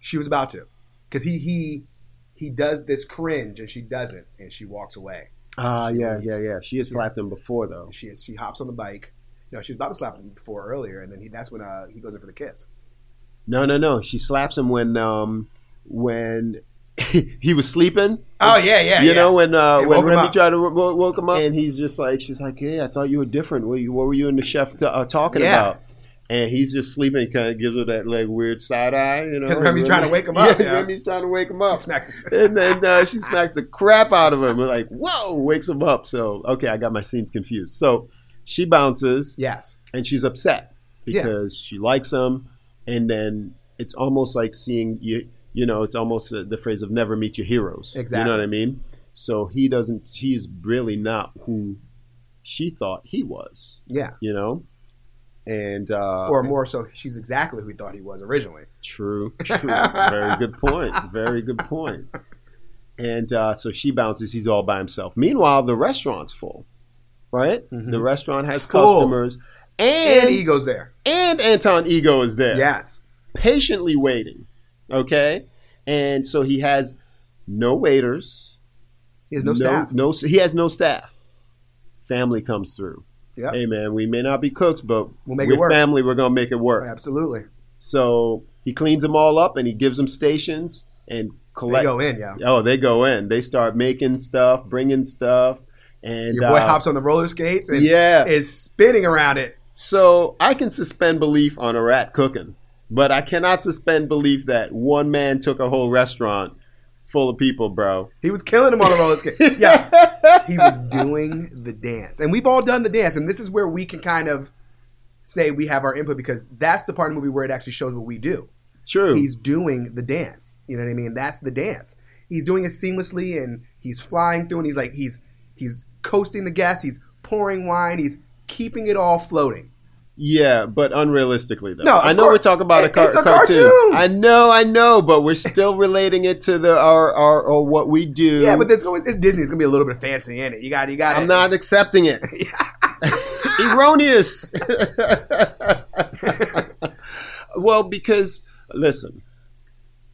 [SPEAKER 1] She was about to, because he he he does this cringe and she doesn't, and she walks away.
[SPEAKER 2] Ah,
[SPEAKER 1] She
[SPEAKER 2] yeah, yeah, yeah. She had slapped him before, though.
[SPEAKER 1] She she hops on the bike. No, she was about to slap him before earlier, and then he, that's when uh, he goes in for the kiss.
[SPEAKER 2] No, no, no. She slaps him when um when he was sleeping.
[SPEAKER 1] Oh yeah, yeah.
[SPEAKER 2] you
[SPEAKER 1] yeah.
[SPEAKER 2] know when uh, when Remy tried to wo- woke him up, and he's just like, she's like, "Hey, I thought you were different. What, you, what were you and the chef t- uh, talking
[SPEAKER 1] Yeah.
[SPEAKER 2] about?" And he's just sleeping. Kind of gives her that like weird side eye, you know.
[SPEAKER 1] And Remy's
[SPEAKER 2] And
[SPEAKER 1] trying to wake him up,
[SPEAKER 2] Yeah,
[SPEAKER 1] yeah.
[SPEAKER 2] Remy's trying to wake him up. And then uh, she smacks the crap out of him. We're like, "Whoa!" Wakes him up. So okay, I got my scenes confused. So she bounces
[SPEAKER 1] yes.
[SPEAKER 2] and she's upset
[SPEAKER 1] Yeah.
[SPEAKER 2] because she likes him, and then it's almost like seeing you. You know, it's almost the phrase of "never meet your heroes."
[SPEAKER 1] Exactly.
[SPEAKER 2] You know what I mean? So he doesn't. He's really not who she thought he was.
[SPEAKER 1] Yeah.
[SPEAKER 2] You know, and uh,
[SPEAKER 1] Or more so, she's exactly who he thought he was originally.
[SPEAKER 2] True, true. Very good point. Very good point. And uh, so she bounces. He's all by himself. Meanwhile, the restaurant's full. Right?
[SPEAKER 1] Mhm.
[SPEAKER 2] The restaurant has
[SPEAKER 1] Full.
[SPEAKER 2] customers,
[SPEAKER 1] And
[SPEAKER 2] and
[SPEAKER 1] Ego's there.
[SPEAKER 2] and Anton Ego is there,
[SPEAKER 1] Yes.
[SPEAKER 2] patiently waiting. Okay, and so he has no waiters.
[SPEAKER 1] He has no, staff.
[SPEAKER 2] No, he has no staff. Family comes through.
[SPEAKER 1] Yep.
[SPEAKER 2] Hey man, we may not be cooks, but
[SPEAKER 1] we'll make it work.
[SPEAKER 2] family, we're gonna make it work.
[SPEAKER 1] Absolutely.
[SPEAKER 2] So he cleans them all up and he gives them stations and
[SPEAKER 1] Colette.
[SPEAKER 2] They
[SPEAKER 1] go in, yeah.
[SPEAKER 2] Oh, they go in. They start making stuff, bringing stuff, and
[SPEAKER 1] Your boy
[SPEAKER 2] uh,
[SPEAKER 1] hops on the roller skates and
[SPEAKER 2] yeah.
[SPEAKER 1] is spinning around it.
[SPEAKER 2] So I can suspend belief on a rat cooking, but I cannot suspend belief that one man took a whole restaurant full of people, bro.
[SPEAKER 1] He was killing them on the roller skate. Yeah. He was doing the dance. And we've all done the dance. And this is where we can kind of say we have our input because that's the part of the movie where it actually shows what we do.
[SPEAKER 2] True.
[SPEAKER 1] He's doing the dance. You know what I mean? That's the dance. He's doing it seamlessly and he's flying through and he's like he's he's coasting the gas, he's pouring wine, he's keeping it all floating.
[SPEAKER 2] Yeah, but unrealistically though.
[SPEAKER 1] No,
[SPEAKER 2] I know
[SPEAKER 1] course.
[SPEAKER 2] we're talking about a, car-
[SPEAKER 1] it's a
[SPEAKER 2] cartoon.
[SPEAKER 1] cartoon.
[SPEAKER 2] I know, I know, but we're still relating it to the our, our or what we do.
[SPEAKER 1] Yeah, but there's always it's Disney. It's gonna be a little bit of fancy in it. You got you got
[SPEAKER 2] I'm
[SPEAKER 1] it.
[SPEAKER 2] not accepting it. Erroneous. well, because listen,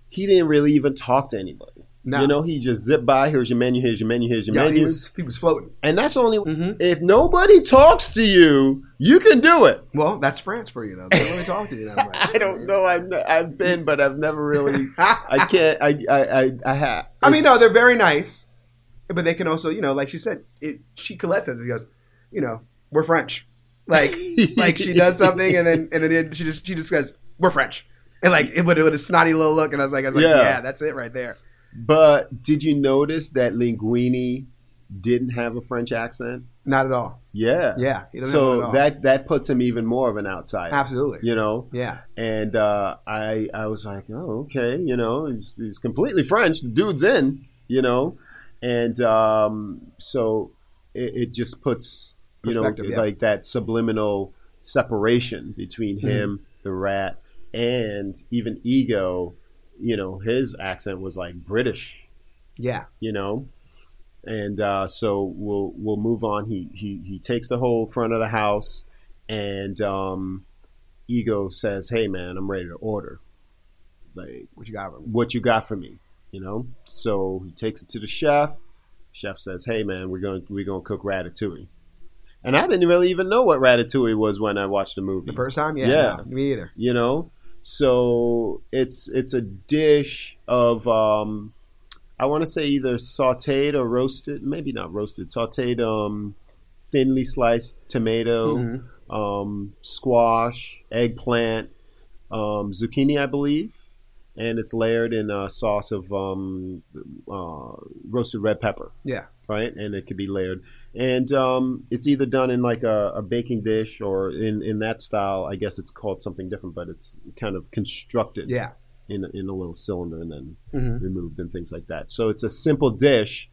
[SPEAKER 2] he didn't really even talk to anybody.
[SPEAKER 1] No.
[SPEAKER 2] You know, he just zipped by. Here's your menu. Here's your menu. Here's your
[SPEAKER 1] Yeah,
[SPEAKER 2] menu.
[SPEAKER 1] he was he was floating.
[SPEAKER 2] and that's only
[SPEAKER 1] Mhm.
[SPEAKER 2] if nobody talks to you, you can do it.
[SPEAKER 1] Well, that's France for you though. They don't really talk to you that much.
[SPEAKER 2] I don't know. I've I've been, but I've never really. I can't. I I I, I have.
[SPEAKER 1] I mean, no, they're very nice, but they can also, you know, like she said, it, she Colette says, he goes, you know, we're French. Like, like she does something and then and then she just she just says, we're French, and like it would with a snotty little look, and I was like, I was like,
[SPEAKER 2] Yeah.
[SPEAKER 1] yeah, that's it right there.
[SPEAKER 2] But did you notice that Linguini didn't have a French accent?
[SPEAKER 1] Not at all.
[SPEAKER 2] Yeah.
[SPEAKER 1] Yeah, he doesn't have it at
[SPEAKER 2] So that that puts him even more of an outsider.
[SPEAKER 1] absolutely,
[SPEAKER 2] You know,
[SPEAKER 1] yeah,
[SPEAKER 2] and uh, I I was like, oh okay, you know, he's, he's completely French. The dude's in, you know, and um, so it, it just puts you know
[SPEAKER 1] yeah.
[SPEAKER 2] like that subliminal separation between
[SPEAKER 1] Mm-hmm.
[SPEAKER 2] him, the rat, and even ego. You know, his accent was like British
[SPEAKER 1] yeah,
[SPEAKER 2] you know. And uh, so we'll we'll move on. He he he takes the whole front of the house, and um, Ego says, "Hey man, I'm ready to order. Like,
[SPEAKER 1] what you got?
[SPEAKER 2] what you got for me?" You know. So he takes it to the chef. Chef says, "Hey man, we're going we're to cook ratatouille." And I didn't really even know what ratatouille was when I watched the movie
[SPEAKER 1] The first time, yeah,
[SPEAKER 2] Yeah.
[SPEAKER 1] no, me either.
[SPEAKER 2] you know so it's it's a dish of um i want to say either sauteed or roasted maybe not roasted sauteed um thinly sliced tomato
[SPEAKER 1] Mhm.
[SPEAKER 2] um squash eggplant um zucchini i believe and it's layered in a sauce of um uh, roasted red pepper
[SPEAKER 1] Yeah,
[SPEAKER 2] right? And it could be layered. And um, it's either done in like a, a baking dish or in, in that style. I guess it's called something different, but it's kind of constructed
[SPEAKER 1] yeah,
[SPEAKER 2] in, in a little cylinder and then
[SPEAKER 1] Mhm.
[SPEAKER 2] removed and things like that. So it's a simple dish,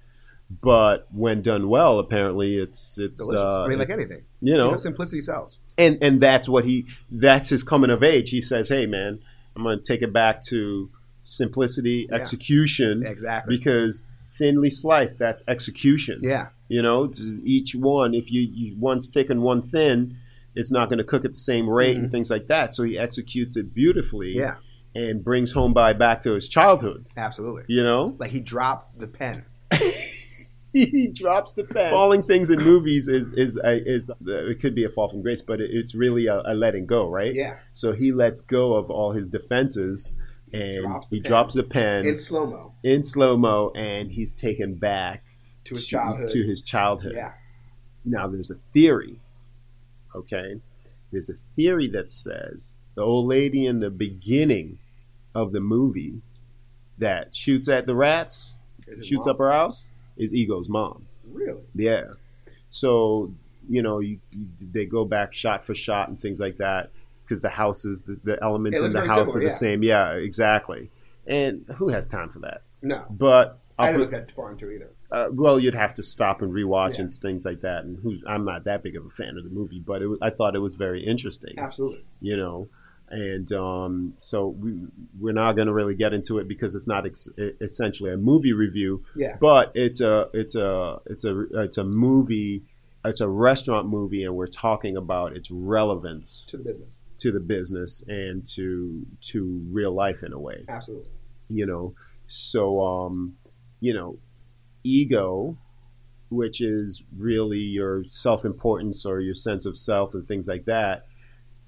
[SPEAKER 2] but when done well, apparently it's it's
[SPEAKER 1] delicious.
[SPEAKER 2] uh,
[SPEAKER 1] I mean, like anything,
[SPEAKER 2] you
[SPEAKER 1] you
[SPEAKER 2] know.
[SPEAKER 1] know, simplicity sells.
[SPEAKER 2] And and that's what he that's his coming of age. He says, "Hey man, I'm going to take it back to simplicity,
[SPEAKER 1] Yeah.
[SPEAKER 2] execution,
[SPEAKER 1] Exactly.
[SPEAKER 2] because thinly sliced, that's execution.
[SPEAKER 1] yeah.
[SPEAKER 2] You know, each one, if you, you one's thick and one thin, it's not going to cook at the same rate and things like that. So he executes it beautifully
[SPEAKER 1] Mm-hmm. Yeah.
[SPEAKER 2] and brings Homeby back to his childhood.
[SPEAKER 1] Absolutely.
[SPEAKER 2] You know,
[SPEAKER 1] Like he dropped the pen.
[SPEAKER 2] he drops the pen. Falling things in movies is is is it could be a fall from grace, but it- it's really a, a letting go, right?
[SPEAKER 1] Yeah.
[SPEAKER 2] So he lets go of all his defenses and
[SPEAKER 1] Drops
[SPEAKER 2] he
[SPEAKER 1] pen.
[SPEAKER 2] drops the pen
[SPEAKER 1] In slow mo
[SPEAKER 2] in slow mo, and he's taken back
[SPEAKER 1] to his childhood.
[SPEAKER 2] To his childhood.
[SPEAKER 1] yeah.
[SPEAKER 2] Now, there's a theory. Okay, there's a theory that says the old lady in the beginning of the movie that shoots at the rats, shoots
[SPEAKER 1] mom?
[SPEAKER 2] up her house, is Ego's mom.
[SPEAKER 1] Really?
[SPEAKER 2] Yeah. So you know, you, you, they go back shot for shot and things like that because the houses, the, the elements in the house
[SPEAKER 1] similar,
[SPEAKER 2] are the
[SPEAKER 1] yeah.
[SPEAKER 2] same. Yeah, exactly. And who has time for that?
[SPEAKER 1] No.
[SPEAKER 2] But
[SPEAKER 1] I
[SPEAKER 2] I'll
[SPEAKER 1] didn't
[SPEAKER 2] put-
[SPEAKER 1] look that far into either.
[SPEAKER 2] Uh, well, you'd have to stop and rewatch
[SPEAKER 1] Yeah.
[SPEAKER 2] and things like that. And who's, I'm not that big of a fan of the movie, but was- I thought it was very interesting.
[SPEAKER 1] Absolutely.
[SPEAKER 2] You know, and um, so we, we're not going to really get into it because it's not ex- essentially a movie review,
[SPEAKER 1] Yeah.
[SPEAKER 2] but it's a it's a it's a it's a movie. It's a restaurant movie, and we're talking about its relevance
[SPEAKER 1] To the business.
[SPEAKER 2] to the business and to to real life in a way
[SPEAKER 1] Absolutely.
[SPEAKER 2] you know so um you know ego which is really your self-importance or your sense of self and things like that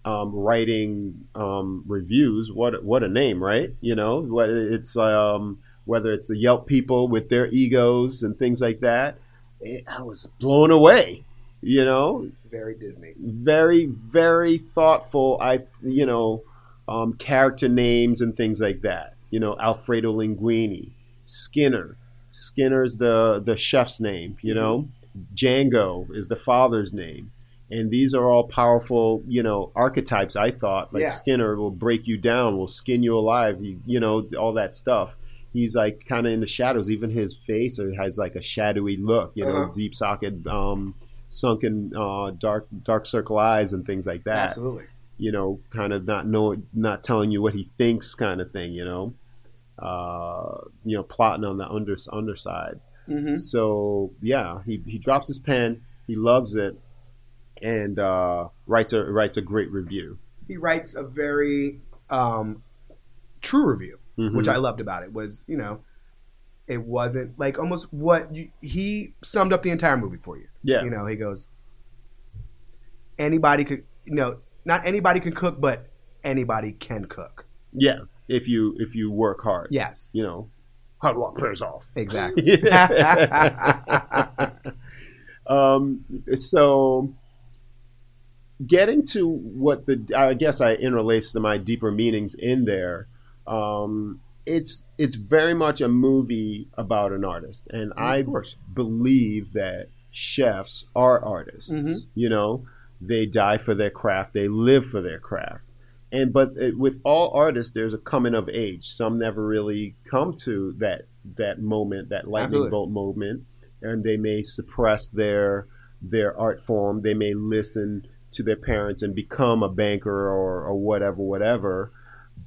[SPEAKER 2] um, writing um, reviews what what a name right? You know what it's um, whether it's the yelp people with their egos and things like that it, i was blown away you know?
[SPEAKER 1] Very Disney.
[SPEAKER 2] very very thoughtful i you know um, character names and things like that. You know alfredo linguini skinner skinner's the the chef's name you know django is the father's name and these are all powerful you know archetypes i thought like
[SPEAKER 1] Yeah.
[SPEAKER 2] skinner will break you down will skin you alive you, you know all that stuff he's like kind of in the shadows even his face has like a shadowy look you know
[SPEAKER 1] Uh-huh.
[SPEAKER 2] deep socket um sunken uh, dark dark circle eyes and things like that.
[SPEAKER 1] Absolutely.
[SPEAKER 2] You know, kind of not knowing, not telling you what he thinks, kind of thing. You know, uh, you know, plotting on the under underside.
[SPEAKER 1] Mm-hmm.
[SPEAKER 2] So yeah, he he drops his pen. He loves it, and uh, writes a writes a great review.
[SPEAKER 1] He writes a very um, true review,
[SPEAKER 2] Mhm.
[SPEAKER 1] which I loved about it. Was you know, it wasn't like almost what you, he summed up the entire movie for you.
[SPEAKER 2] Yeah,
[SPEAKER 1] You know, he goes, anybody could, you know, not anybody can cook, but anybody can cook.
[SPEAKER 2] yeah. If you if you work hard,
[SPEAKER 1] Yes,
[SPEAKER 2] you know, hard work pays off.
[SPEAKER 1] exactly.
[SPEAKER 2] um, so getting to what the I guess I interlace to my deeper meanings in there. Um, it's it's very much a movie about an artist, and I believe that chefs are artists.
[SPEAKER 1] Mhm.
[SPEAKER 2] You know, they die for their craft, they live for their craft. And but it, with all artists, there's a coming of age. Some never really come to that that moment, that lightning
[SPEAKER 1] Absolutely.
[SPEAKER 2] bolt moment, and they may suppress their their art form. They may listen to their parents and become a banker or, or whatever, whatever.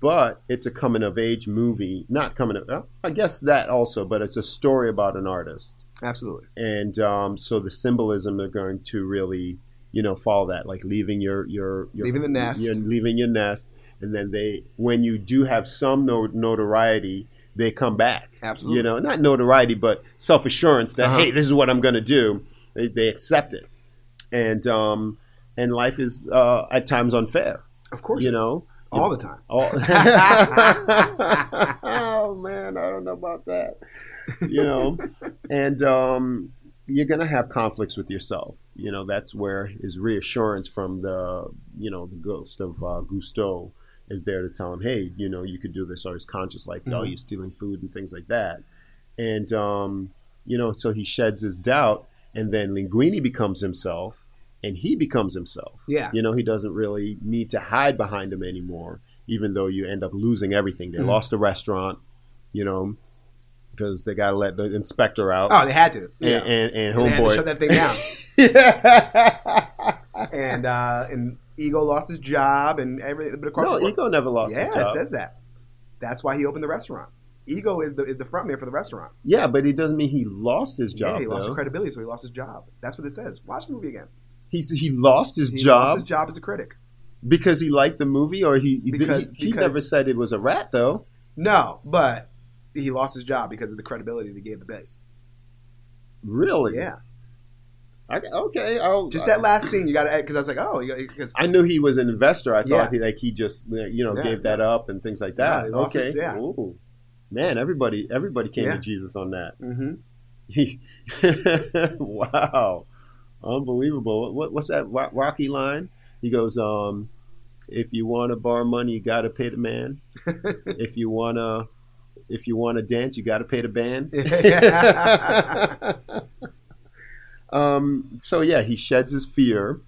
[SPEAKER 2] But it's a coming of age movie, not coming of. I guess that also, but it's a story about an artist
[SPEAKER 1] Absolutely.
[SPEAKER 2] and um, so the symbolism are going to really you know follow that like leaving your your, your
[SPEAKER 1] Leaving the nest.
[SPEAKER 2] you're leaving your nest and then they when you do have some no- notoriety they come back
[SPEAKER 1] Absolutely.
[SPEAKER 2] you know not notoriety but self-assurance that
[SPEAKER 1] Uh-huh.
[SPEAKER 2] hey this is what i'm going to do they, they accept it and um and life is uh, at times unfair
[SPEAKER 1] Of course.
[SPEAKER 2] you know
[SPEAKER 1] all the time.
[SPEAKER 2] Oh. oh man, I don't know about that. You know, and um, you're gonna have conflicts with yourself. You know, that's where his reassurance from the you know the ghost of uh, Gusteau is there to tell him, hey, you know, you could do this, or he's conscious like, oh,
[SPEAKER 1] Mhm.
[SPEAKER 2] you're stealing food and things like that, and um, you know, so he sheds his doubt, and then Linguini becomes himself. And he becomes himself.
[SPEAKER 1] Yeah.
[SPEAKER 2] You know, he doesn't really need to hide behind him anymore, even though you end up losing everything. They
[SPEAKER 1] Mhm.
[SPEAKER 2] lost the restaurant, you know, because they got to let the inspector out.
[SPEAKER 1] Oh, they had to. Yeah.
[SPEAKER 2] and, and, and
[SPEAKER 1] And they had to shut that thing down. and uh, and Ego lost his job and everything. But across
[SPEAKER 2] no,
[SPEAKER 1] the
[SPEAKER 2] Ego never lost his job.
[SPEAKER 1] yeah, it says that. That's why he opened the restaurant. Ego is the is the front man for the restaurant.
[SPEAKER 2] Yeah, but it doesn't mean he lost his job.
[SPEAKER 1] yeah, he lost
[SPEAKER 2] though.
[SPEAKER 1] his credibility, so he lost his job. That's what it says. Watch the movie again.
[SPEAKER 2] He's he lost his
[SPEAKER 1] He
[SPEAKER 2] job
[SPEAKER 1] lost his job as a critic.
[SPEAKER 2] because he liked the movie, or he he,
[SPEAKER 1] Because-
[SPEAKER 2] he, he
[SPEAKER 1] because-
[SPEAKER 2] never said it was a rat though.
[SPEAKER 1] No, but he lost his job because of the credibility they gave the base.
[SPEAKER 2] Really?
[SPEAKER 1] Yeah,
[SPEAKER 2] I, okay. I'll,
[SPEAKER 1] just that last scene you got to because I was like, oh, because
[SPEAKER 2] I knew he was an investor. I thought
[SPEAKER 1] Yeah.
[SPEAKER 2] he like he just you know
[SPEAKER 1] Yeah,
[SPEAKER 2] gave that up and things like that.
[SPEAKER 1] lost
[SPEAKER 2] okay.
[SPEAKER 1] it, yeah.
[SPEAKER 2] Ooh. Man, everybody everybody came
[SPEAKER 1] Yeah.
[SPEAKER 2] to Jesus on that.
[SPEAKER 1] hmm
[SPEAKER 2] wow, unbelievable. What, what's that Rocky line? He goes, um, "If you want to borrow money, you got to pay the man. if you wanna, if you want to dance, you got to pay the band." um, so yeah, he sheds his fear,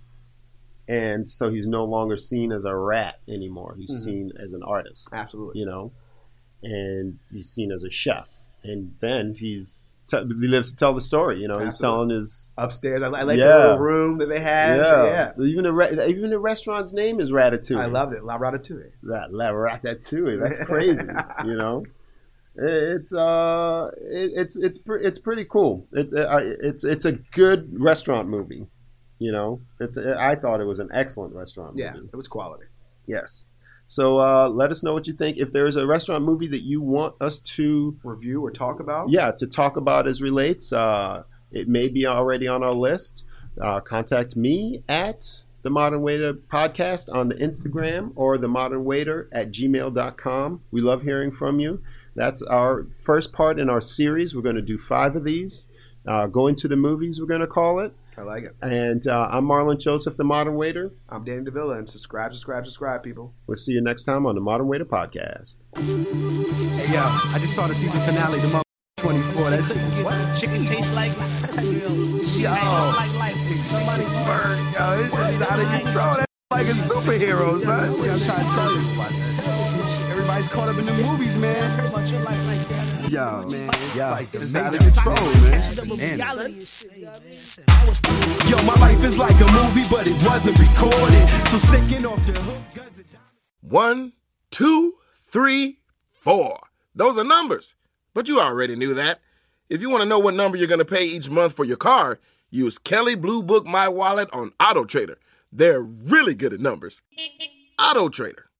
[SPEAKER 2] and so he's no longer seen as a rat anymore. He's
[SPEAKER 1] Mhm.
[SPEAKER 2] seen as an artist
[SPEAKER 1] absolutely.
[SPEAKER 2] you know, and he's seen as a chef. And then he's t- he lives to tell the story. You know, he's telling his
[SPEAKER 1] Upstairs, I, I like
[SPEAKER 2] Yeah.
[SPEAKER 1] the little room that they had.
[SPEAKER 2] yeah.
[SPEAKER 1] Yeah,
[SPEAKER 2] Even the re- even the restaurant's name is Ratatouille.
[SPEAKER 1] I loved it. La Ratatouille.
[SPEAKER 2] that La Ratatouille. That's crazy. you know, it's uh, it, it's it's it's pretty cool. It's uh, it's it's a good restaurant movie. You know, it's I thought it was an excellent restaurant
[SPEAKER 1] Yeah,
[SPEAKER 2] movie.
[SPEAKER 1] it was quality.
[SPEAKER 2] Yes. So uh, let us know what you think. If there is a restaurant movie that you want us to
[SPEAKER 1] Review or talk about?
[SPEAKER 2] yeah, to talk about as relates. Uh, it may be already on our list. Uh, contact me at the Modern Waiter Podcast on the Instagram or the Modern Waiter at gmail.com. We love hearing from you. That's our first part in our series. We're going to do five of these. Uh, going to the movies, we're going to call it.
[SPEAKER 1] I like it.
[SPEAKER 2] And uh, I'm Marlon Joseph, the Modern Waiter.
[SPEAKER 1] I'm Danny DeVilla, and subscribe, subscribe, subscribe, people.
[SPEAKER 2] We'll see you next time on the Modern Waiter Podcast.
[SPEAKER 3] Hey yo, I just saw the season finale, the mother 24. That shit what?
[SPEAKER 4] Chicken tastes like Shit
[SPEAKER 3] Yo.
[SPEAKER 4] tastes like life. nigga. Somebody
[SPEAKER 3] Bird, yo, it's, it's out of control. That's like a superhero, son. See, I'm trying to tell you. Everybody's caught up in the movies, man.
[SPEAKER 4] Pretty much your life like that.
[SPEAKER 3] Yo, man, yo, it's
[SPEAKER 4] It's
[SPEAKER 3] out of control, man.
[SPEAKER 4] Double
[SPEAKER 3] And,
[SPEAKER 4] reality. I was
[SPEAKER 3] yo, my life is like a movie, but it wasn't recorded. So second off the hook,
[SPEAKER 5] One, two, three, four. Those are numbers. But you already knew that. If you want to know what number you're going to pay each month for your car, use Kelley Blue Book My Wallet on Auto Trader. They're really good at numbers. Auto Trader.